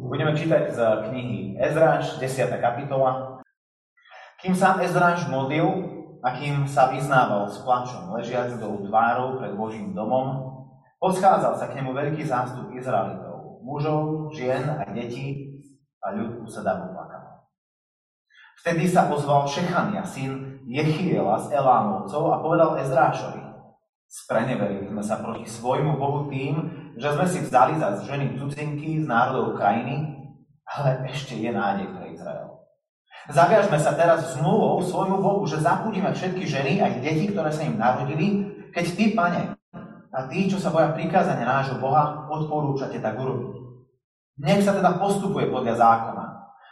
Budeme čítať z knihy Ezráš, 10. kapitola. Kým sa Ezráš modlil a kým sa vyznával s plačom, ležiac do tvárou pred Božím domom, poschádzal sa k nemu veľký zástup Izraelitov, mužov, žien a detí a ľud u sedavu plakal. Vtedy sa ozval Šechania, syn Jechiela z Elámovcov a povedal Ezrášovi, Spreneverili sme sa proti svojmu Bohu tým, že sme si vzali za ženy cudzinky z národov krajiny, ale ešte je nádej pre Izrael. Zaviažme sa teraz zmluvou svojmu Bohu, že zapúdime všetky ženy aj deti, ktoré sa im narodili, keď ty, pane, a tí, čo sa boja prikázania nášho Boha, odporúčate tak urobiť. Nech sa teda postupuje podľa zákona.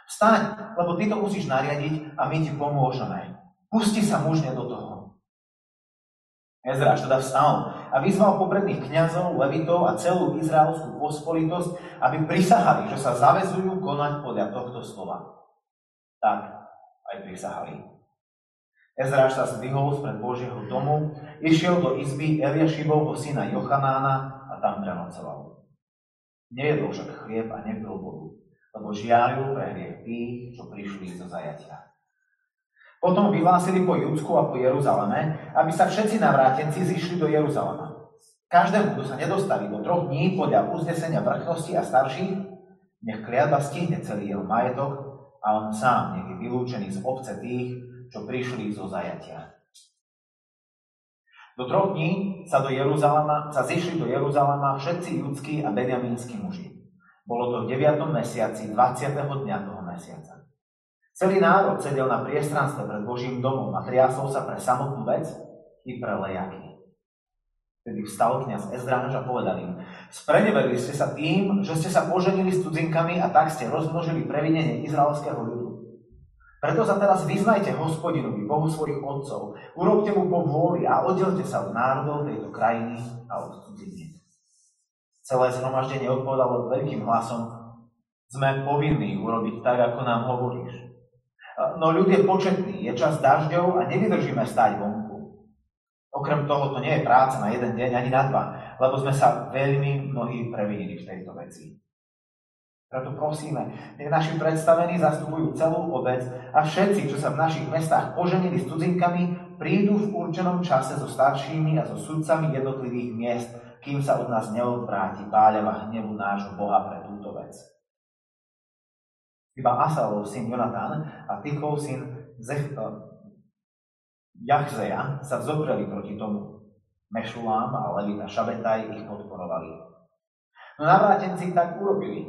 Vstaň, lebo ty to musíš nariadiť a my ti pomôžeme. Pusti sa mužne do toho. Ezráš teda vstal a vyzval popredných kňazov, levitov a celú izraelskú pospolitosť, aby prisahali, že sa zavezujú konať podľa tohto slova. Tak aj prisahali. Ezráš sa zdvihol spred Božieho domu, išiel do izby Eliašibovho syna Jochanána a tam prenocoval. Nejedol však chlieb a nepil vodu, lebo žiaľu pre hriech tých, čo prišli zo zajatia. Potom vyhlásili po Judsku a po Jeruzaleme, aby sa všetci navrátenci zišli do Jeruzalema. Každému, kto sa nedostaví do troch dní podľa uznesenia vrchnosti a starších, nech kliatba stihne celý jeho majetok a on sám nech je vylúčený z obce tých, čo prišli zo zajatia. Do troch dní sa, do Jeruzalema, sa zišli do Jeruzalema všetci judskí a benjamínsky muži. Bolo to v 9. mesiaci 20. dňa toho mesiaca. Celý národ sedel na priestranstve pred Božím domom a triasol sa pre samotnú vec i pre lejaky. Tedy vstal kniaz Ezdráž a povedal im, spreneverili ste sa tým, že ste sa poženili s cudzinkami a tak ste rozmnožili previnenie izraelského ľudu. Preto sa teraz vyznajte hospodinovi, Bohu svojich otcov, urobte mu po vôli a oddelte sa od národov tejto krajiny a od cudziniek. Celé zhromaždenie odpovedalo veľkým hlasom, sme povinní urobiť tak, ako nám hovoríš. No ľud je početný, je čas dažďov a nevydržíme stať vonku. Okrem toho to nie je práca na jeden deň ani na dva, lebo sme sa veľmi mnohí previnili v tejto veci. Preto prosíme, nech naši predstavení zastupujú celú obec a všetci, čo sa v našich mestách poženili s cudzinkami, prídu v určenom čase so staršími a so sudcami jednotlivých miest, kým sa od nás neodvráti páľava hnevu nášho Boha pre túto vec. Iba Asalov syn Jonatán a Tychov syn Zech, Jachzeja sa vzopreli proti tomu. Mešulám a Levita Šabetaj ich podporovali. No navrátenci tak urobili.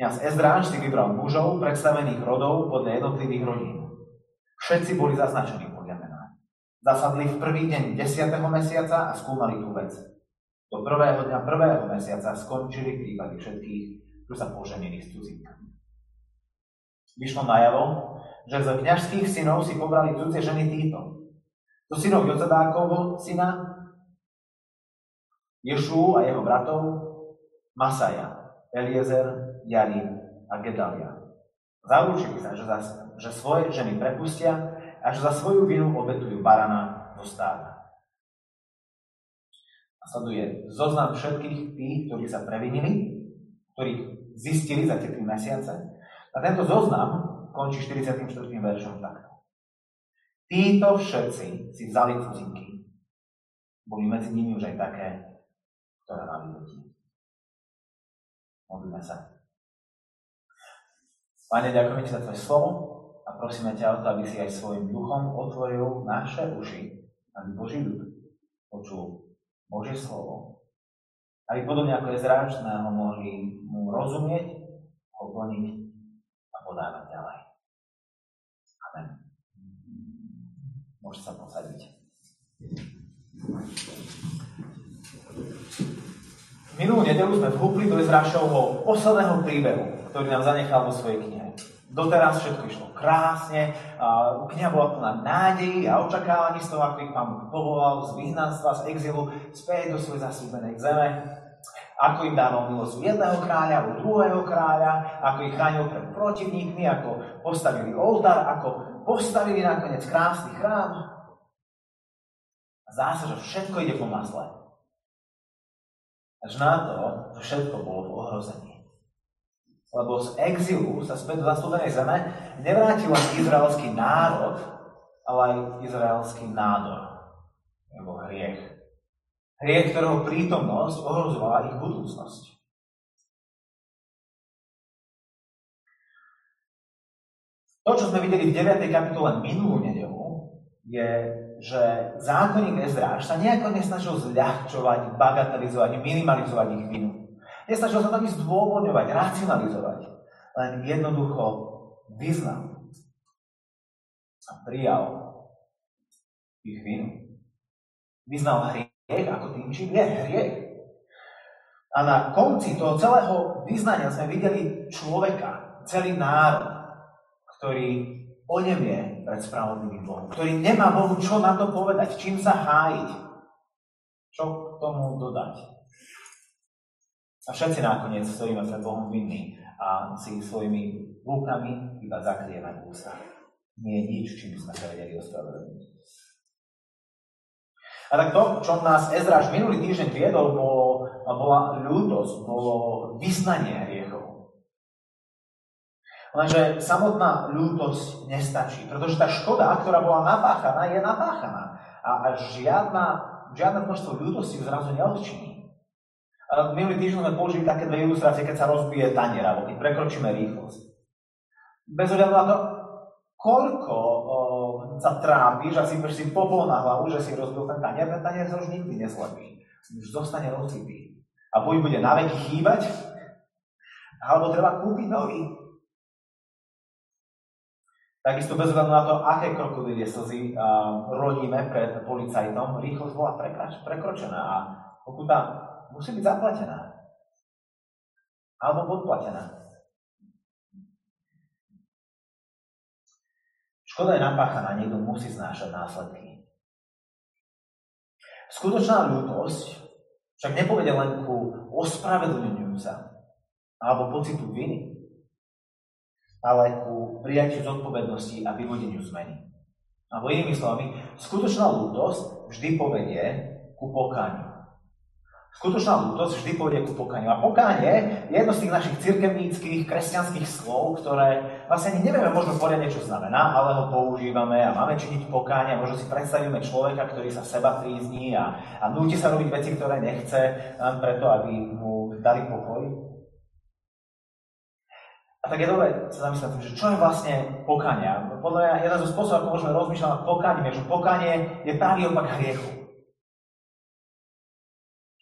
Kňaz Ezdráž si vybral mužov predstavených rodov podľa jednotlivých rodín. Všetci boli zaznačení podľa mená. Zasadli v prvý deň 10. mesiaca a skúmali tú vec. Do prvého dňa prvého mesiaca skončili prípady všetkých, čo sa poženili s cudzinkami vyšlo najavo, že z kňažských synov si pobrali cudzie ženy títo. Do synov Jozadákovho syna, Ješu a jeho bratov, Masaja, Eliezer, Jarin a Gedalia. Zaurčili sa, že, za, že svoje ženy prepustia a že za svoju vinu obetujú barana do stáda. Nasleduje zoznam všetkých tých, ktorí sa previnili, ktorých zistili za tie tri mesiace a tento zoznam končí 44. veršom takto. Títo všetci si vzali cudzinky. Boli medzi nimi už aj také, ktoré mali deti. Modlíme sa. Pane, ďakujeme Ti za Tvoje slovo a prosíme ťa o to, aby si aj svojim duchom otvoril naše uši, aby Boží ľud počul Božie slovo. Aby podobne ako je zráčné, ho mohli mu rozumieť, ho plniť Môžete sa posadiť. Minulú nedelu sme vhúpli do Izrašovho posledného príbehu, ktorý nám zanechal vo svojej knihe. Doteraz všetko išlo krásne, kniha bola plná nádejí a očakávaní z toho, ako ich pán povolal z vyhnanstva, z exilu, späť do svojej zasúbenej zeme ako im dával milosť jedného kráľa alebo druhého kráľa, ako ich chránil pred protivníkmi, ako postavili oltár, ako postavili nakoniec krásny chrám. A zdá že všetko ide po masle. Až na to, že všetko bolo v ohrození. Lebo z exilu sa späť do zastúpenej zeme nevrátil len izraelský národ, ale aj izraelský nádor, nebo hriech. Hriech, ktorého prítomnosť ohrozovala ich budúcnosť. To, čo sme videli v 9. kapitole minulú nedelu, je, že zákonník Ezráš sa nejako nesnažil zľahčovať, bagatelizovať, minimalizovať ich vinu. Nesnažil sa tam zdôvodňovať, racionalizovať. Len jednoducho vyznal a prijal ich vinu. Vyznal hriech ako tým, čím je hriech. A na konci toho celého vyznania sme videli človeka, celý národ, ktorý onemie pred spravodlivým Bohom, ktorý nemá Bohu čo na to povedať, čím sa hájiť, čo k tomu dodať. A všetci nakoniec stojíme pred Bohom vinní a si svojimi rukami iba zakrievať ústa. Nie je nič, čím sme sa vedeli ospravedlniť. A tak to, čo nás Ezraž minulý týždeň viedol, bolo, bola ľútosť, bolo vyznanie hriechov. Lenže samotná ľútosť nestačí, pretože tá škoda, ktorá bola napáchaná, je napáchaná. A žiadna, žiadne množstvo ľútosti ju zrazu neodčiní. Minulý týždeň sme použili také dve ilustrácie, keď sa rozbije tanier, alebo keď prekročíme rýchlosť. Bez ohľadu na to, koľko o, sa trápiš a sypeš si popol na hlavu, že si rozbil ten tanier, ten tanier sa už nikdy nezlepí. Už zostane rozsypý. A buď bude na veky chýbať, alebo treba kúpiť nový. Takisto bez ohľadu na to, aké krokodílie slzy uh, rodíme pred policajtom, rýchlosť bola prekročená a pokuta musí byť zaplatená. Alebo podplatená. Škoda je napáchaná, niekto musí znášať následky. Skutočná ľútosť však nepovede len ku ospravedlneniu sa alebo pocitu viny, ale ku prijatiu zodpovednosti a vyvodeniu zmeny. Alebo inými slovami, skutočná lútosť vždy povedie ku pokániu. Skutočná lútosť vždy povedie ku pokániu. A pokánie je jedno z tých našich cirkevníckých, kresťanských slov, ktoré vlastne ani nevieme možno poriadne, čo znamená, ale ho používame a máme činiť pokánie a možno si predstavíme človeka, ktorý sa seba trízní a, a núti sa robiť veci, ktoré nechce, len preto, aby mu dali pokoj. A tak je dobre sa zamyslieť, že čo je vlastne pokanie. Podľa mňa jeden zo spôsobov, ako môžeme rozmýšľať nad pokaním, je, že pokanie je pravý opak hriechu.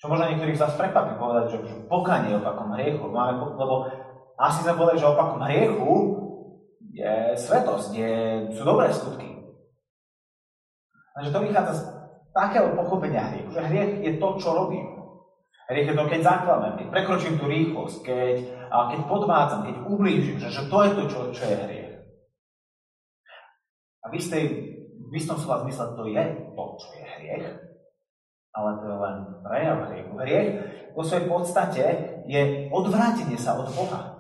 Čo možno niektorých z vás prekvapí povedať, že, že pokanie je opakom hriechu. Máme, lebo asi sme povedali, že opakom hriechu je svetosť, je, sú dobré skutky. Takže to vychádza z takého pochopenia hriechu, že hriech je to, čo robím. To, keď zaklamem, keď prekročím tú rýchlosť, keď a keď podvádzam, keď ublížim, že, že to je to, čo, čo je hriech. A v, istej, v istom slova zmysle to je to, čo je hriech, ale to je len prejav hriechu. Hriech vo svojej podstate je odvrátenie sa od Boha.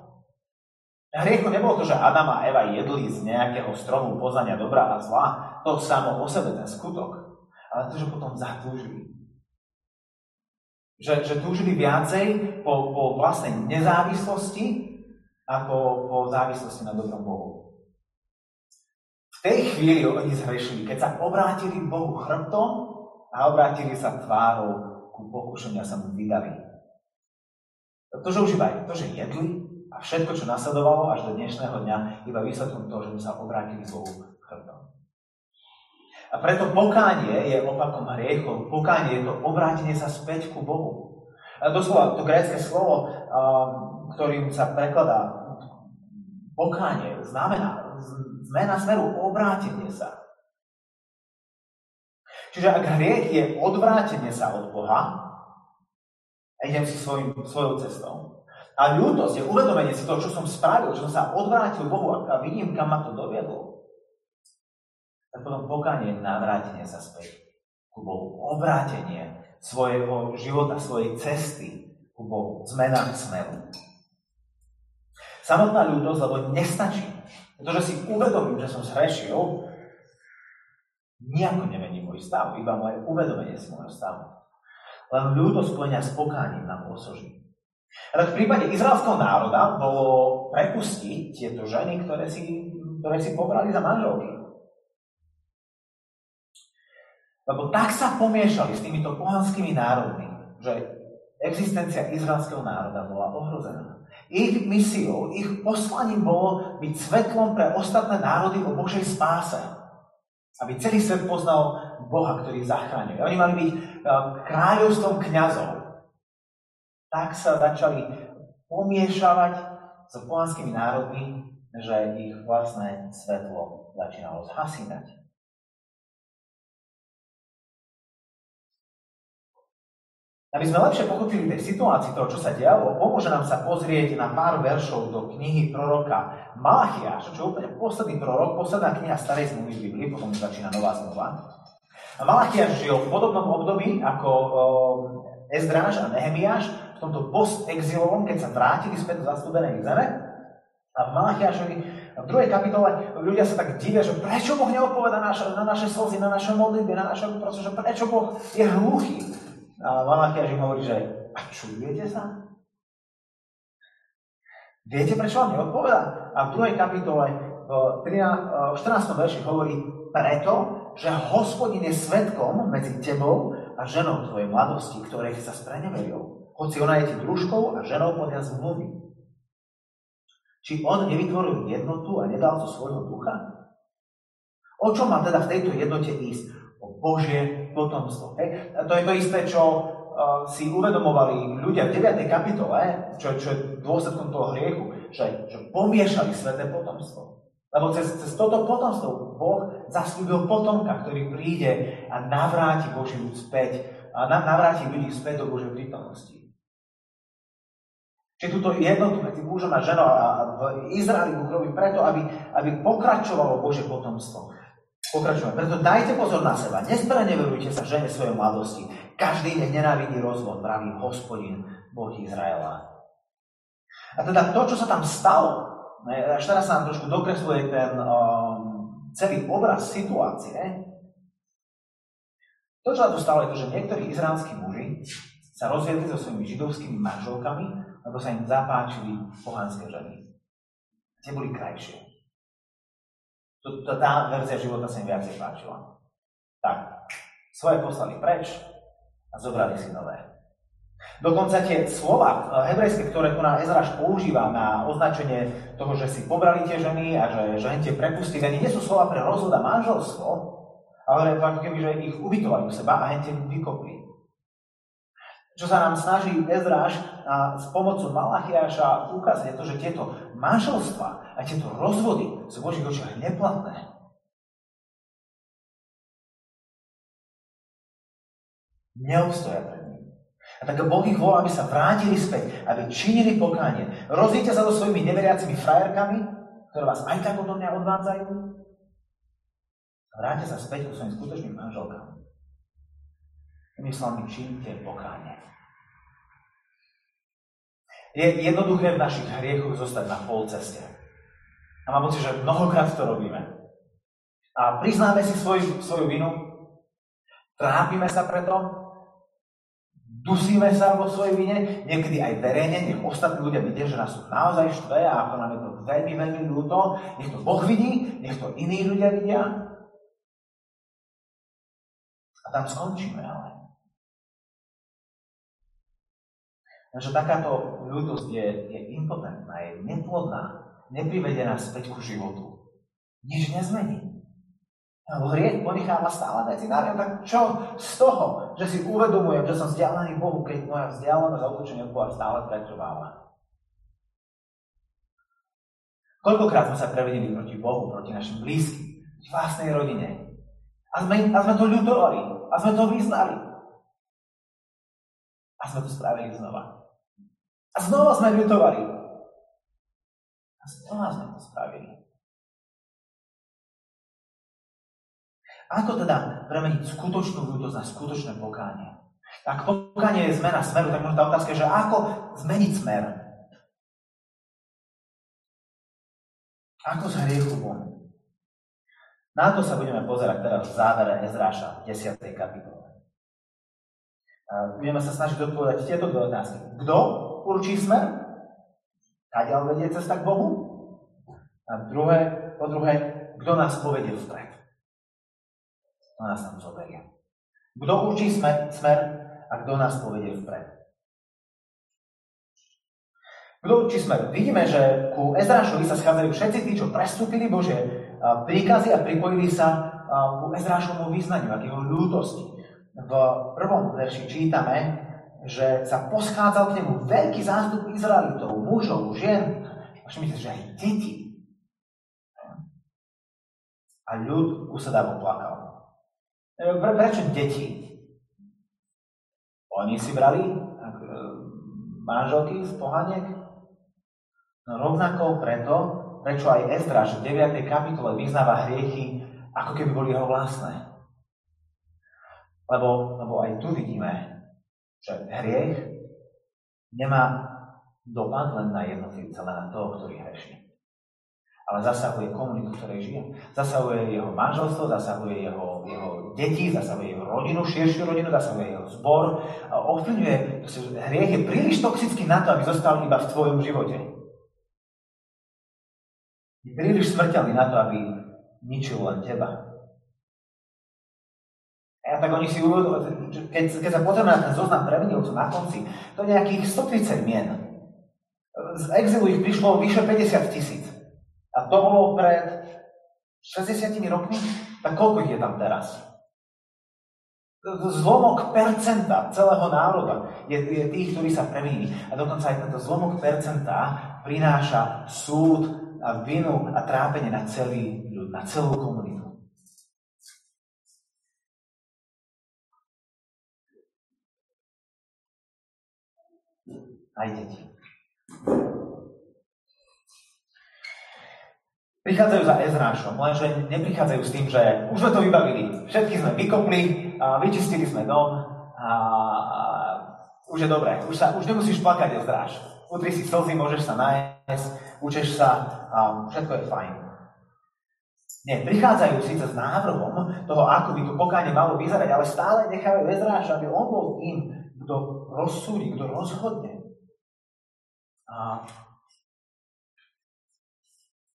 Hriechu nebolo to, že Adam a Eva jedli z nejakého stromu poznania dobra a zla, to samo o sebe, ten skutok, ale to, že potom zatúžili že, že túžili viacej po, po vlastnej nezávislosti ako po závislosti na dobrom Bohu. V tej chvíli oni zhrešili, keď sa obrátili k Bohu chrbtom a obrátili sa tvárou ku pokušeniu sa mu vydali. To, že už to, že jedli a všetko, čo nasledovalo až do dnešného dňa, iba výsledkom toho, že sa obrátili chrbtom. A preto pokánie je opakom hriechov. Pokánie je to obrátenie sa späť ku Bohu. A doslova to grécke slovo, ktorým sa prekladá pokánie, znamená zmena smeru, obrátenie sa. Čiže ak hriech je odvrátenie sa od Boha, a idem si svojim, svojou cestou, a ľútosť je uvedomenie si toho, čo som spravil, že som sa odvrátil Bohu a vidím, kam ma to doviedlo, tak potom pokánie je navrátenie sa späť ku Bohu. Obrátenie svojho života, svojej cesty ku Bohu. Zmena smeru. Samotná ľudosť, lebo nestačí. Pretože si uvedomím, že som zhrešil, nejako nemení môj stav, iba moje uvedomenie si môjho stavu. Len ľudosť spojenia s pokáním nám osoží. A tak v prípade izraelského národa bolo prepustiť tieto ženy, ktoré si, ktoré si pobrali za manželky. Lebo tak sa pomiešali s týmito pohanskými národmi, že existencia izraelského národa bola ohrozená. Ich misiou, ich poslaním bolo byť svetlom pre ostatné národy o Božej spáse. Aby celý svet poznal Boha, ktorý ich zachránil. Oni mali byť eh, kráľovstvom kňazov. Tak sa začali pomiešavať s pohanskými národmi, že ich vlastné svetlo začínalo zhasínať. Aby sme lepšie pochopili tej situácii toho, čo sa dialo, pomôže nám sa pozrieť na pár veršov do knihy proroka Malachiáša, čo je úplne posledný prorok, posledná kniha starej zmluvy v Biblii, potom začína nová zmluva. A Malachiáš žil v podobnom období ako Ezdráž a Nehemiáš, v tomto post-exilovom, keď sa vrátili späť do zastúbenej zeme. A v Malachiášovi v druhej kapitole ľudia sa tak divia, že prečo Boh neodpoveda na naše, na naše slzy, na naše modlitby, na naše proces, že prečo Boh je hluchý. A Malachiaž im hovorí, že a čujete sa? Viete, prečo vám neodpoveda? A v druhej kapitole, v 14. verši hovorí, preto, že hospodin je svetkom medzi tebou a ženou tvojej mladosti, ktorej sa spreneveril. Hoci ona je ti družkou a ženou podľa zmluvy. Či on nevytvoril jednotu a nedal to svojho ducha? O čo má teda v tejto jednote ísť? O Božie potomstvo. Hej. To je to isté, čo uh, si uvedomovali ľudia v 9. kapitole, čo, čo je dôsledkom toho hriechu, že, že pomiešali sveté potomstvo. Lebo cez, cez toto potomstvo Boh zaslúbil potomka, ktorý príde a navráti Boží ľud späť, a navráti ľudí späť do Božej prítomnosti. Čiže túto jednotu medzi mužom a ženou a v Izraeli Boh robí preto, aby, aby pokračovalo Božie potomstvo. Pokračujeme. Preto dajte pozor na seba. Nespreneverujte sa žene svojej mladosti. Každý nech nenávidí rozvod, praví hospodin, Boh Izraela. A teda to, čo sa tam stalo, až teraz sa nám trošku dokresluje ten um, celý obraz situácie, to, čo sa tu stalo, je to, že niektorí izraelskí muži sa rozviedli so svojimi židovskými manželkami, lebo sa im zapáčili pohanské ženy. Tie boli krajšie. Tá verzia života sa im viacej páčila. Tak, svoje poslali preč a zobrali si nové. Dokonca tie slova eh, hebrejské, ktoré tu na Ezraš používa na označenie toho, že si pobrali tie ženy a že ženy tie prepustili, ani nie sú slova pre rozhod a manželstvo, ale ako keby, že ich ubytovali u seba a hente vykopli. Čo sa nám snaží Ezráš s pomocou Malachiaša ukázať to, že tieto manželstva a tieto rozvody sú v Božích očiach neplatné. Neobstoja pred ním. A tak Boh ich volá, aby sa vrátili späť, aby činili pokánie. Rozvíte sa so svojimi neveriacimi frajerkami, ktoré vás aj tak odo mňa odvádzajú. A vráte sa späť ku svojim skutočným manželkám. Inými slovami, činite pokánie. Je jednoduché v našich hriechoch zostať na pol ceste. A mám pocit, že mnohokrát to robíme. A priznáme si svoj, svoju vinu, trápime sa preto, dusíme sa vo svojej vine, niekedy aj verejne, nech ostatní ľudia vidia, že nás sú naozaj štve a ako nám je to veľmi, veľmi ľúto, nech to Boh vidí, nech to iní ľudia vidia. A tam skončíme ale. Takže takáto ľudosť je, je impotentná, je neplodná, neprivedie nás späť ku životu. Nič nezmení. Hriech ponecháva stále veci na tak čo z toho, že si uvedomujem, že som vzdialený Bohu, keď moja vzdialenosť a odlučenie od Boha stále pretrváva. Koľkokrát sme sa prevedili proti Bohu, proti našim blízkym, vlastnej rodine. A sme, a sme to ľutovali. A sme to vyznali. A sme to spravili znova. A znova sme ľutovali. A znova sme to spravili. Ako teda premeniť skutočnú ľudosť na skutočné pokánie? Ak pokánie je zmena smeru, tak možno tá otázka je, že ako zmeniť smer? Ako z hriechu von? Na to sa budeme pozerať teraz v závere Ezráša v 10. kapitole. budeme sa snažiť odpovedať tieto dve otázky. Kto určí smer? Kadeľ vedie cesta k Bohu? A druhé, po druhé, kto nás povedie vpred? Kto nás tam zoberie? Kto určí smer, smer a kto nás povedie vpred? Kto určí smer? Vidíme, že ku Ezrášovi sa schádzajú všetci tí, čo prestúpili Bože príkazy a pripojili sa ku Ezrášovmu význaniu k jeho ľútosti. V prvom verši čítame, že sa poschádzal k nemu veľký zástup Izraelitov, mužov, žien, a všimnite, že aj deti. A ľud usedavo plakal. E, pre, prečo deti? Oni si brali e, manželky z pohaniek? No rovnako preto, prečo aj Ezdráš v 9. kapitole vyznáva hriechy, ako keby boli jeho vlastné. Lebo, lebo aj tu vidíme, že hriech nemá dopad len na jednotlivca, len na toho, ktorý hreší. Ale zasahuje komunitu, ktorej žije. Zasahuje jeho manželstvo, zasahuje jeho, jeho deti, zasahuje jeho rodinu, širšiu rodinu, zasahuje jeho zbor. Ovplyvňuje, hriech je príliš toxický na to, aby zostal iba v tvojom živote. Je príliš smrteľný na to, aby ničil len teba. A tak oni si uvedomujú, keď, keď sa pozrieme na ten zoznam previnilcov na konci, to je nejakých 130 mien. Z exilu ich prišlo vyše 50 tisíc. A to bolo pred 60 rokmi? Tak koľko ich je tam teraz? Zlomok percenta celého národa je, je tých, ktorí sa previnili. A dokonca aj tento zlomok percenta prináša súd a vinu a trápenie na celý ľud, na celú komunitu. Aj deti. prichádzajú za Ezrášom, lenže neprichádzajú s tým, že už sme to vybavili, všetky sme vykopli, vyčistili sme dom a už je dobré, už, sa, už nemusíš plakať Ezráš. Utri si slzy, môžeš sa nájsť, učeš sa a všetko je fajn. Nie, prichádzajú síce s návrhom toho, ako by to pokáne malo vyzerať, ale stále nechávajú Ezráša, aby on bol tým, kto rozsúdi, kto rozhodne. A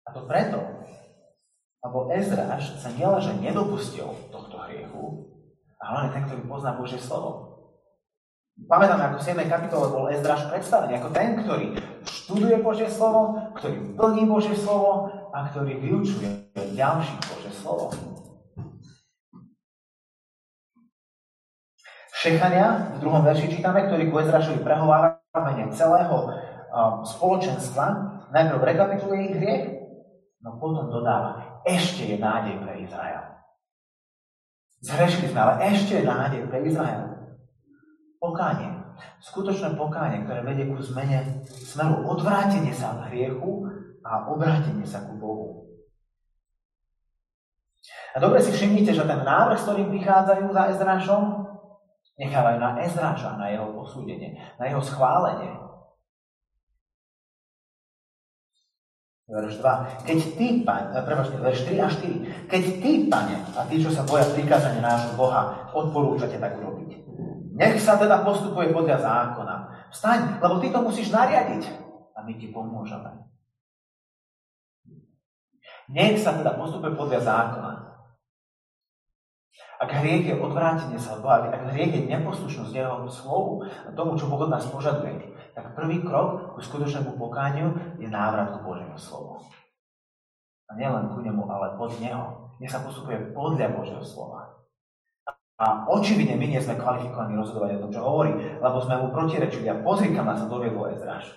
a to preto, lebo Ezráš sa nielenže nedopustil tohto hriechu, ale ten, ktorý pozná Božie slovo. Pamätáme, ako v 7. kapitole bol Ezráš predstavený ako ten, ktorý študuje Božie slovo, ktorý plní Božie slovo a ktorý vyučuje ďalší Božie slovo. Šechania v druhom verši čítame, ktorý ku Ezrašovi prehovára mene celého um, spoločenstva, najprv rekapituluje ich hriech No potom dodáva, ešte je nádej pre Izrael. Zhrešili sme, ale ešte je nádej pre Izrael. Pokánie. Skutočné pokánie, ktoré vedie ku zmene smeru. Odvrátenie sa od hriechu a obrátenie sa ku Bohu. A dobre si všimnite, že ten návrh, s ktorým prichádzajú za Ezrášom, nechávajú na Ezráša, na jeho posúdenie, na jeho schválenie. Verš 2. Keď ty, pane, prepáčte, verš 3 a 4. Keď ty, pane, a tí, čo sa boja prikázania nášho Boha, odporúčate tak urobiť. Nech sa teda postupuje podľa zákona. Vstaň, lebo ty to musíš nariadiť. A my ti pomôžeme. Nech sa teda postupuje podľa zákona. Ak hriech je odvrátenie sa od Boha, ak hriech je neposlušnosť jeho slovu, tomu, čo Boh od nás požaduje, tak prvý krok ku skutočnému pokániu je návrat ku Božiemu slovu. A nielen ku nemu, ale pod neho. Nech sa postupuje podľa Božieho slova. A očividne my nie sme kvalifikovaní rozhodovať o tom, čo hovorí, lebo sme mu protirečili a pozri, kam nás doviedlo Ezraš.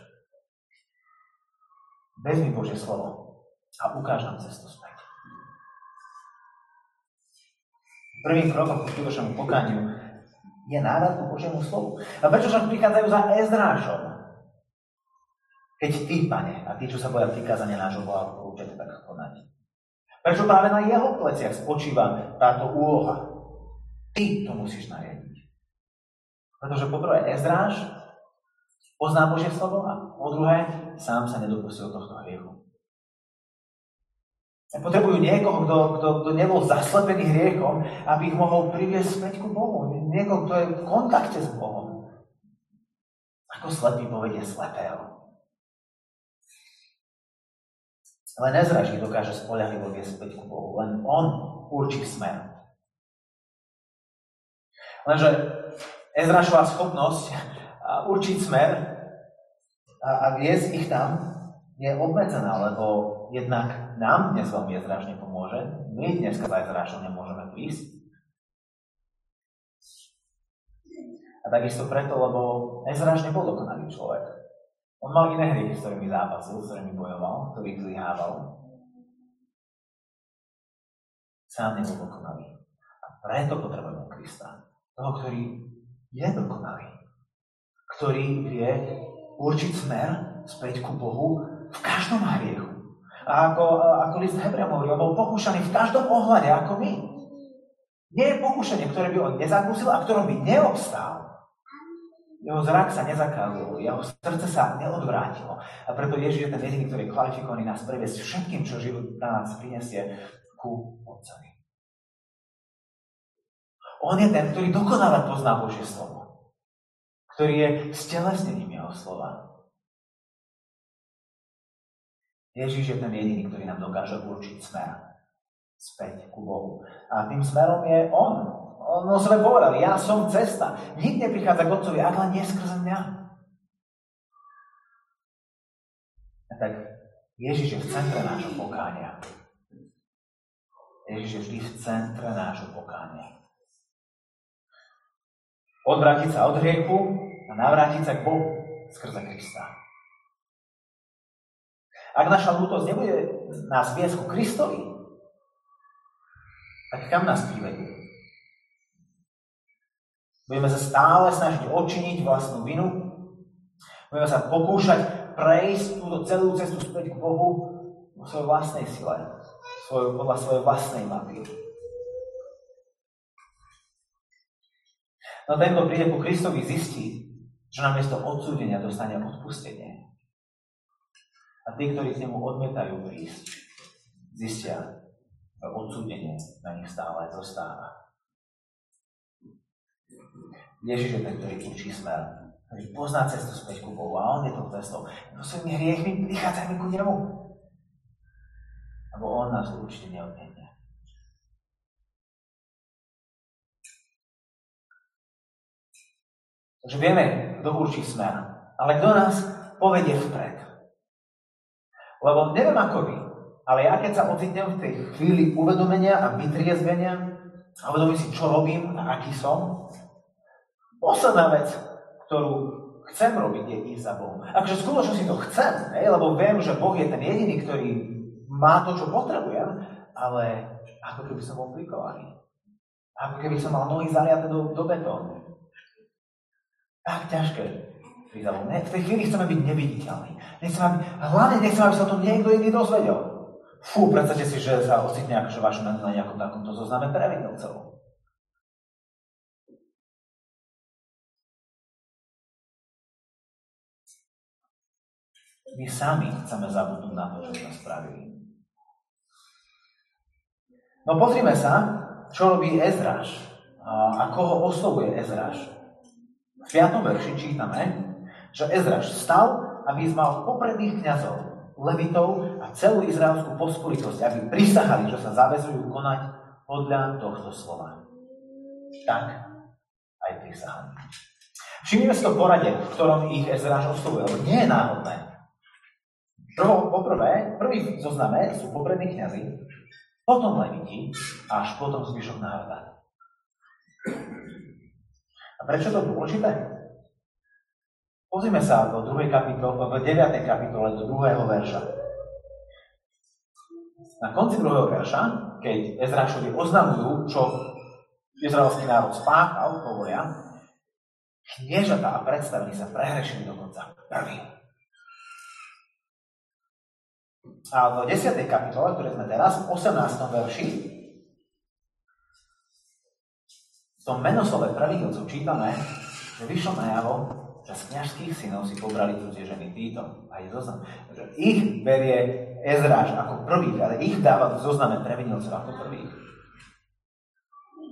Vezmi Božie slovo a ukáž nám cestu späť. Prvým krokom k skutočnému pokániu je návrat ku Božiemu slovu. A prečo však prichádzajú za Ezdrášom? Keď ty, pane, a tí, čo sa boja prikázania nášho Boha, určite tak konať. Prečo práve na jeho pleciach spočíva táto úloha? Ty to musíš nariadiť. Pretože po prvé Ezdráš pozná Božie slovo a po druhé sám sa nedopustil tohto hriechu. Potrebujú niekoho, kto, kto, kto nebol zaslepený hriechom, aby ich mohol priviesť späť ku Bohu. Niekoho, kto je v kontakte s Bohom. Ako slepý povedie slepého. Len Ezraž dokáže spolahlivo viesť späť ku Bohu. Len on určí smer. Lenže Ezrašová schopnosť určiť smer a viesť ich tam je obmedzená, lebo jednak nám dnes veľmi Ezraž nepomôže. My dneska za Ezrašom nemôžeme prísť. A takisto preto, lebo Ezraž nebol dokonalý človek. On mal iné hry, s ktorými zápasil, s ktorými bojoval, ktorých zlyhával. Sám nebol dokonalý. A preto potrebujeme Krista. Toho, ktorý je dokonalý. Ktorý vie určiť smer späť ku Bohu v každom hriechu. A ako, ako list Hebrejom hovorí, on bol pokúšaný v každom ohľade, ako my. Nie je pokúšanie, ktoré by on nezakúsil a ktorom by neobstál. Jeho zrak sa nezakázal, jeho srdce sa neodvrátilo. A preto Ježiš je ten jediný, ktorý je kvalifikovaný nás previesť všetkým, čo život na nás prinesie ku Otcovi. On je ten, ktorý dokonale pozná Božie slovo. Ktorý je stelesnením jeho slova. Ježiš je ten jediný, ktorý nám dokáže určiť smer späť ku Bohu. A tým smerom je On, on o sebe povedal, ja som cesta. Nik neprichádza k Otcovi, ak len nie skrze mňa. A tak Ježiš je v centre nášho pokánia. Ježiš je vždy v centre nášho pokánia. Odvrátiť sa od hriechu a navrátiť sa k Bohu skrze Krista. Ak naša lútosť nebude nás viesť ku Kristovi, tak kam nás privedie? Budeme sa stále snažiť odčiniť vlastnú vinu. Budeme sa pokúšať prejsť túto celú cestu späť k Bohu vo svojej vlastnej sile, svoj, podľa svojej vlastnej mapy. No ten, kto príde ku Kristovi, zistí, že namiesto odsúdenia dostane odpustenie. A tí, ktorí k nemu odmietajú prísť, zistia, že odsúdenie na nich stále zostáva. Ježiš je ten, ktorý učí smer, ktorý pozná cestu späť ku Bohu a On je tou cestou. No svojimi hriechmi prichádzajme ku Nemu. Lebo On nás určite neodmietne. Takže vieme, kto určí smer. Ale kto nás povedie vpred? Lebo neviem ako vy, ale ja keď sa ocitnem v tej chvíli uvedomenia a vytriezvenia a uvedomím si, čo robím a aký som, Posledná vec, ktorú chcem robiť, je ísť za Bohom. Akože skutočne si to chcem, hej, lebo viem, že Boh je ten jediný, ktorý má to, čo potrebujem, ale ako keby som bol prikovaný. Ako keby som mal nohy zaliaté do, do betónu. Tak ťažké. Ne, v tej chvíli chceme byť neviditeľní. Nechcem, aby, hlavne nechcem, aby sa to niekto iný dozvedel. Fú, predstavte si, že sa ocitne akože meno na nejakom takomto zozname previnilcov. My sami chceme zabudnúť na to, čo sme spravili. No pozrime sa, čo robí Ezraš a koho oslovuje Ezraš. V 5. verši čítame, že Ezraš stal a vyzval popredných kniazov, levitov a celú izraelskú pospolitosť, aby prisahali, že sa zavezujú konať podľa tohto slova. Tak aj prisahali. Všimnime si to poradie, v ktorom ich Ezraš oslovuje, lebo nie je náhodné. Prvo, poprvé, prvý zozname sú poprední kniazy, potom leviti až potom zvyšok národa. A prečo to dôležité? Pozrime sa do 2. kapitole, v 9. kapitole do 2. verša. Na konci 2. verša, keď Ezrašovi oznamujú, čo izraelský národ spáchal, hovoria, kniežatá a predstavení sa prehrešili dokonca prvý. A v 10. kapitole, ktoré sme teraz, v 18. verši, v tom menoslove pravidlcov čítame, že vyšlo najavo, že z kniažských synov si pobrali cudzie ženy títo. A je zoznam. Že ich berie Ezráž ako prvých, ale ich dáva v zozname previnilcov ako prvých.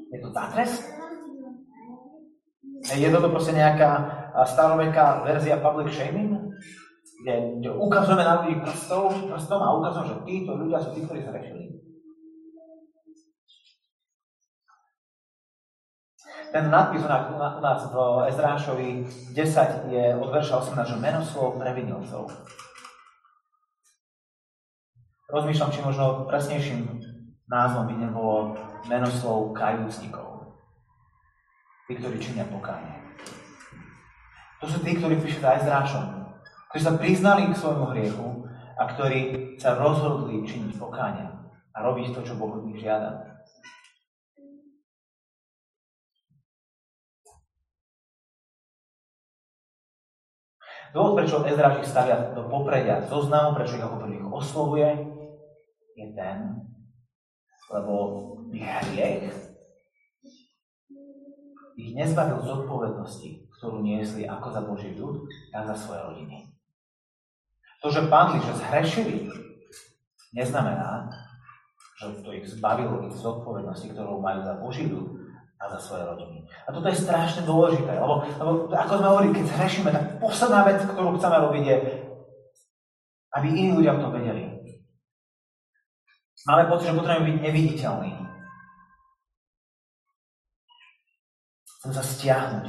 Je to zátres? Je toto proste nejaká staroveká verzia public shaming, kde, ukazujeme na ľudí prstov, prstom a ukazujeme, že títo ľudia sú tí, ktorí sa rešili. Ten nadpis u nás v Ezrášovi 10 je od verša 18, že meno slov previnilcov. Rozmýšľam, či možno presnejším názvom by nebolo meno slov kajúcnikov. Tí, ktorí činia pokánie. To sú tí, ktorí prišli za Ezrášom, ktorí sa priznali k svojmu hriechu a ktorí sa rozhodli činiť pokánie a robiť to, čo Boh od nich žiada. Dôvod, prečo Ezraž ich stavia do popredia zoznamu, prečo ich ako prvých oslovuje, je ten, lebo ich hriech ich nezbavil zodpovednosti, ktorú niesli ako za Boží ľud, tak za svoje rodiny. To, že padli, že zhrešili, neznamená, že to ich zbavilo ich zodpovednosti, ktorú majú za Boží ľud a za svoje rodiny. A toto je strašne dôležité, lebo, lebo ako sme hovorili, keď zhrešíme, tak posledná vec, ktorú chceme robiť, je, aby iní ľudia o tom vedeli. Máme pocit, že potrebujeme byť neviditeľní. Chcem sa stiahnuť.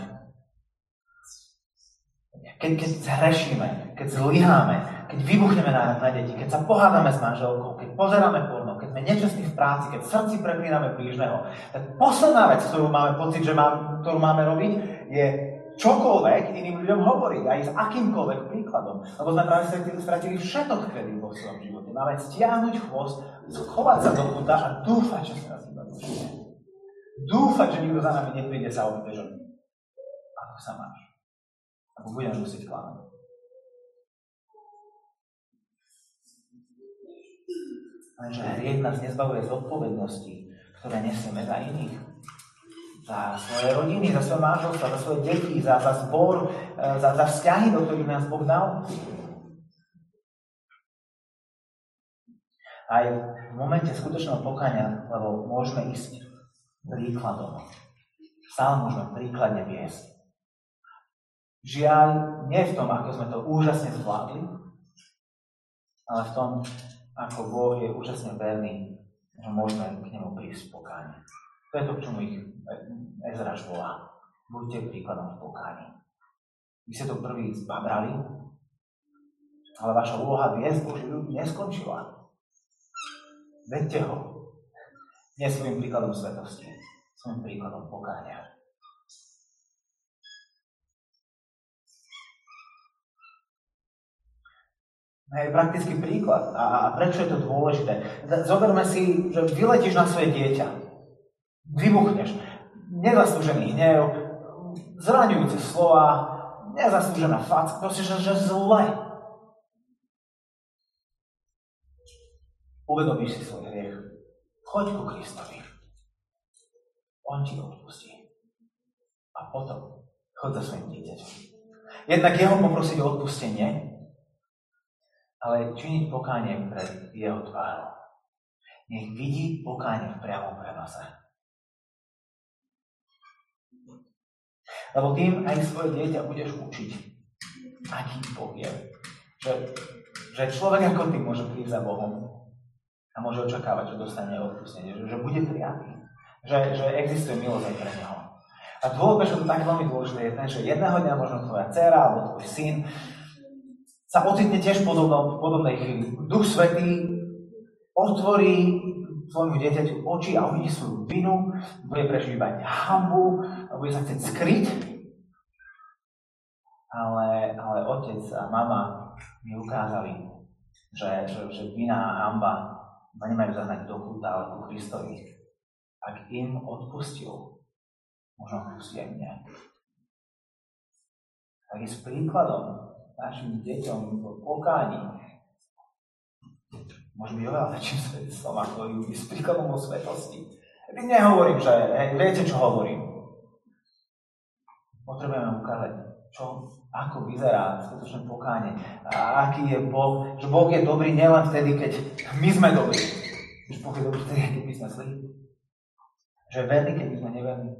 Keď, keď zhrešíme, keď zlyháme, keď vybuchneme na, na deti, keď sa pohádame s manželkou, keď pozeráme porno, keď sme nečestní v práci, keď v srdci preklíname blížneho, tak posledná vec, ktorú máme pocit, že má, ktorú máme robiť, je čokoľvek iným ľuďom hovoriť, aj s akýmkoľvek príkladom. Lebo sme práve stratili všetok kredit vo svojom živote. Máme stiahnuť chvost, schovať sa do puta a dúfať, že sa nás iba Dúfať, že nikto za nami nepríde sa že ako sa máš. Ako budeme musieť klamať. Lenže hriech nás nezbavuje z odpovednosti, ktoré nesieme za iných za svoje rodiny, za svoje manželstvo, za svoje deti, za, za zbor, e, za, za vzťahy, do ktorých nás Boh dal. Aj v momente skutočného pokania, lebo môžeme ísť príkladom. Stále môžeme príkladne viesť. Žiaľ, nie v tom, ako sme to úžasne zvládli, ale v tom, ako Boh je úžasne verný, že môžeme k nemu prísť pokánie. To je to, k čomu ich Ezraž volá. Buďte príkladom v pokáni. Vy ste to prvý zbabrali, ale vaša úloha viesť Boží neskončila. Vedte ho. Nie svojim príkladom svetosti, svojim príkladom pokáňa. Hej, praktický príklad. A, a prečo je to dôležité? Zoberme si, že vyletíš na svoje dieťa vybuchneš. Nezaslúžený hnev, zraňujúce slova, nezaslúžená facka, proste, že, že zle. Uvedomíš si svoj hriech. Choď ku Kristovi. On ti odpustí. A potom choď za svojim dieťaťom. Jednak jeho poprosiť o odpustenie, ale činiť pokánie pred jeho tvárou. Nech vidí pokánie v priamom prenose. Lebo tým aj svoje dieťa budeš učiť, aký Boh je. Že, že človek ako ty môže prísť za Bohom a môže očakávať, že dostane odpustenie, že, že bude prijatý. Že, že existuje milosť aj pre neho. A dôvod, prečo to tak veľmi dôležité, je ten, že jedného dňa možno tvoja dcera alebo tvoj syn sa ocitne tiež v podobnej chvíli. Duch Svetý otvorí svojmu dieťaťu oči a uvidí svoju vinu, bude prežívať hambu, bude sa chcieť skryť. Ale, ale otec a mama mi ukázali, že, že, že vina a hamba ma nemajú zahnať do kúta, ale ku Kristovi. Ak im odpustil, možno odpustí aj mne. Tak je s príkladom našim deťom v pokáni môže byť oveľa väčším svedectvom ako ľudí s príkladom o svetosti. Nehovorím, že hej, viete, čo hovorím. Potrebujeme ukázať, čo, ako vyzerá skutočné pokánie. A aký je Boh, že Boh je dobrý nielen vtedy, keď my sme dobrí. Že Boh je dobrý vtedy, keď my sme zlí. Že je verný, keď my sme neverní.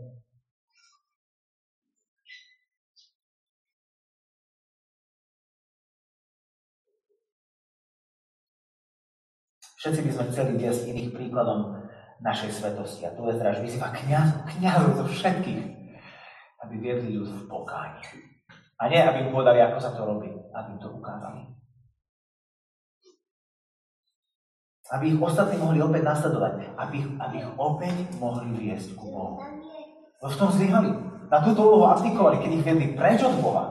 Všetci by sme chceli viesť iných príkladom našej svetosti. A tu Ezraž vyzýva kniazov, kniazov zo všetkých, aby viedli ľud v pokáni. A nie, aby im povedali, ako sa to robí, aby im to ukázali. Aby ich ostatní mohli opäť nasledovať. Aby, aby ich opäť mohli viesť ku Bohu. No v tom zlyhali. Na túto úlohu aplikovali, keď ich viedli preč od Boha.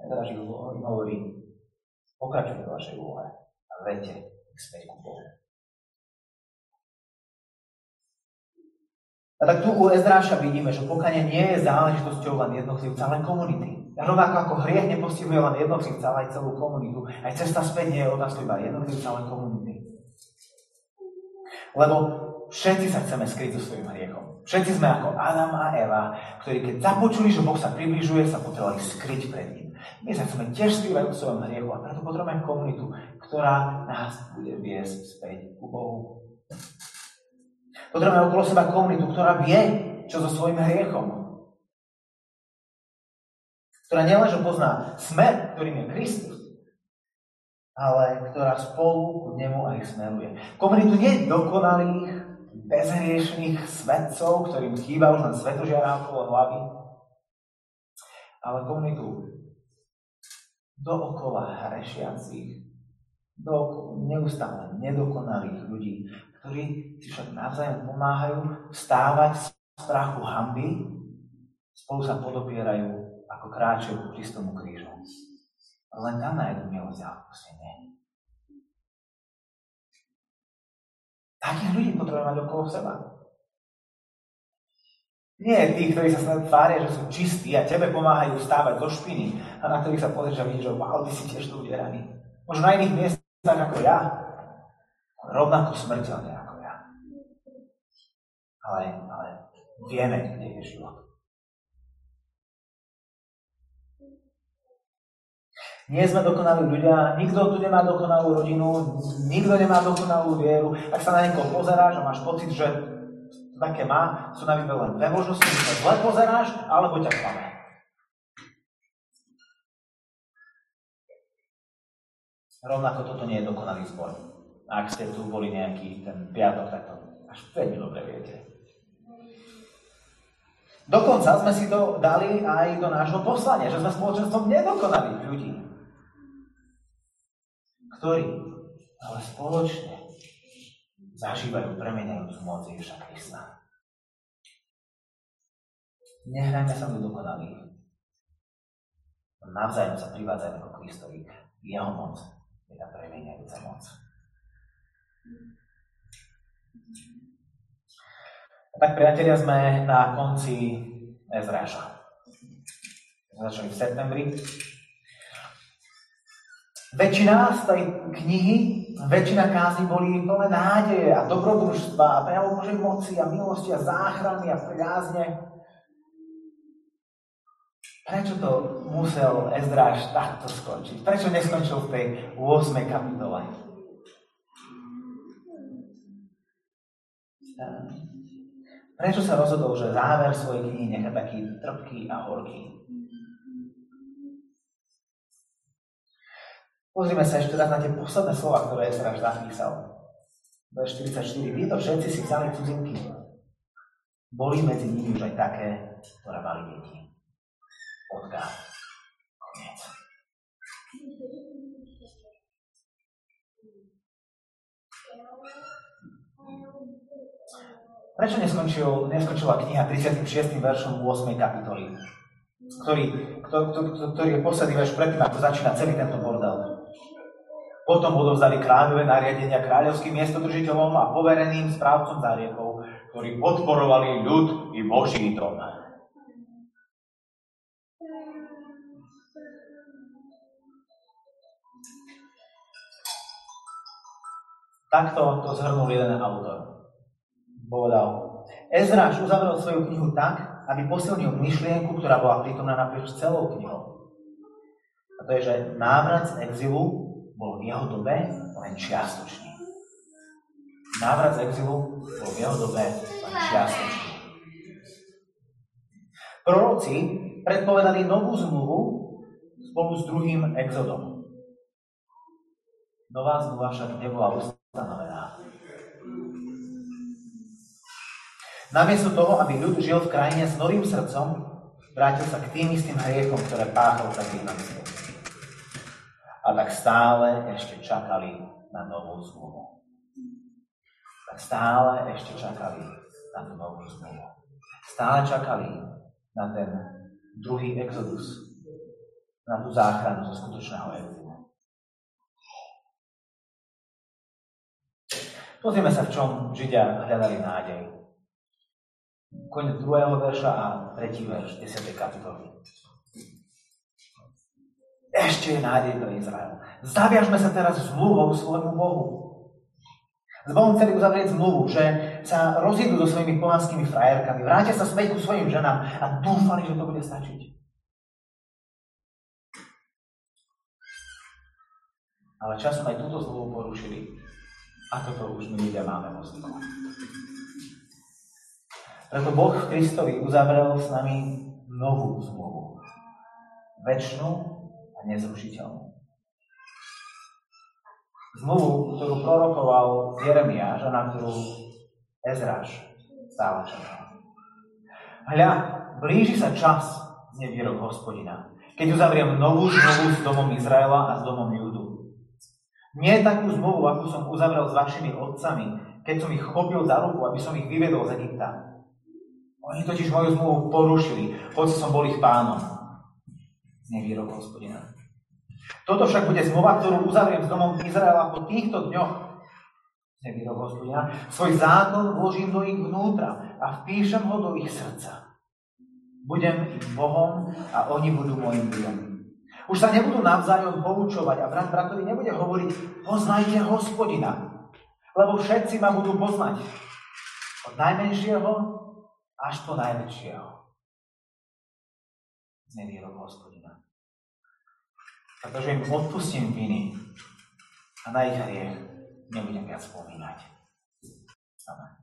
Ezraž im hovorí, pokračujte vašej úlohe a vedte späť ku Bohu. A tak tu u Ezdráša vidíme, že pokanie nie je záležitosťou len jednotlivca, ale komunity. Rovnako ako hriech nepostihuje len jednotlivca, ale aj celú komunitu. Aj cesta späť nie je otázka iba jednotlivca, ale komunity. Lebo všetci sa chceme skryť so svojím hriechom. Všetci sme ako Adam a Eva, ktorí keď započuli, že Boh sa približuje, sa potrebovali skryť pred ním. My sa chceme tiež skrývať v svojom hriechu a preto potrebujeme komunitu, ktorá nás bude viesť späť ku Bohu. Potrebujeme okolo seba komunitu, ktorá vie, čo so svojím hriechom. Ktorá nielenže pozná smer, ktorým je Kristus, ale ktorá spolu ku nemu aj smeruje. Komunitu nie dokonalých, bezhriešných svetcov, ktorým chýba už len svetožiara okolo hlavy, ale komunitu dookola hrešiacich, neustále nedokonalých ľudí, ktorí si však navzájom pomáhajú vstávať z strachu hamby, spolu sa podopierajú, ako kráčajú ku Kristomu krížu. Len tam nájdu milosť a odpustenie. Takých ľudí potrebujeme mať okolo seba. Nie tí, ktorí sa snad tvária, že sú čistí a tebe pomáhajú stávať zo špiny a na ktorých sa pozrieš a vidíš, že wow, ty si tiež tu udieraný. Možno na iných miestach ako ja, rovnako smrteľne ako ja. Ale, ale vieme, kde je život. Nie sme dokonalí ľudia, nikto tu nemá dokonalú rodinu, nikto nemá dokonalú vieru. Ak sa na niekoho pozeráš a máš pocit, že také má, sú na výber len dve možnosti, že sa zle pozeráš, alebo ťa klame. Rovnako toto nie je dokonalý zbor. Ak ste tu boli nejaký ten piatok, tak to až veľmi dobre viete. Dokonca sme si to dali aj do nášho poslania, že sme spoločenstvom nedokonalých ľudí, ktorí ale spoločne zažívajú premeniajúcu moc Ježiša Krista. Nehrajme sa do dokonalých. Navzájom sa privádzajme ako Kristovi. Jeho moc je tá premeniajúca moc. Tak priatelia, sme na konci Ezráša. Začali v septembri. Väčšina z tej knihy, väčšina kázy boli plné nádeje a dobrodružstva a prejavu Božej moci a milosti a záchrany a priazne. Prečo to musel Ezdráš takto skončiť? Prečo neskončil v tej 8. kapitole? Prečo sa rozhodol, že záver svojej knihy nechá taký trpký a horký? Pozrime sa ešte raz na tie posledné slova, ktoré Ezraž napísal. To je 44. Vy to všetci si vzali cudzinky. Boli medzi nimi už aj také, ktoré mali deti. Odkáv. Koniec. Prečo neskončil, neskončila kniha 36. veršom 8. kapitoly, ktorý, ktorý je posledný verš predtým, ako začína celý tento bordel. Potom odovzdali kráľové nariadenia kráľovským miestodržiteľom a povereným správcom záriekov, ktorí podporovali ľud i Boží dom. Takto to zhrnul jeden autor povedal. Ezráš uzavrel svoju knihu tak, aby posilnil myšlienku, ktorá bola prítomná naprieč celou knihou. A to je, že návrat z exilu bol v jeho dobe len čiastočný. Návrat z exilu bol v jeho dobe len čiastočný. Proroci predpovedali novú zmluvu spolu s druhým exodom. Nová zmluva však nebola znamená. Namiesto toho, aby ľud žil v krajine s novým srdcom, vrátil sa k tým istým hriechom, ktoré páchal pred vyhnancom. A tak stále ešte čakali na novú zmluvu. Tak stále ešte čakali na tú novú zmluvu. Stále čakali na ten druhý exodus, na tú záchranu zo skutočného exilu. Pozrieme sa, v čom Židia hľadali nádej. Konec druhého verša a tretí verš 10. kapitoly. Ešte je nádej pre Izrael. Zaviažme sa teraz zmluvou svojmu Bohu. S Bohom chceli uzavrieť zmluvu, že sa rozídu so svojimi pohanskými frajerkami, vrátia sa späť ku svojim ženám a dúfali, že to bude stačiť. Ale časom aj túto zmluvu porušili. A toto už my ľudia máme vo Preto Boh v Kristovi uzavrel s nami novú zmluvu. Večnú a nezrušiteľnú. Zmluvu, ktorú prorokoval Jeremiáš a na ktorú Ezráš stále čakal. Hľa, blíži sa čas, znie výrok hospodina, keď uzavriem novú zmluvu s domom Izraela a s domom Júdu. Nie takú zmluvu, akú som uzavrel s vašimi otcami, keď som ich chopil za ruku, aby som ich vyvedol z Egypta. Oni totiž moju zmluvu porušili, hoci som bol ich pánom. Znie výrok hospodina. Toto však bude zmluva, ktorú uzavriem s domom Izraela po týchto dňoch. Znie výrok hospodina. Svoj zákon vložím do ich vnútra a vpíšem ho do ich srdca. Budem ich Bohom a oni budú môjim ľudom. Už sa nebudú navzájom poučovať a brat bratovi nebude hovoriť poznajte hospodina, lebo všetci ma budú poznať. Od najmenšieho až po najväčšieho. Znie hospodina. Pretože im odpustím viny a na ich hriech nebudem viac spomínať. Amen.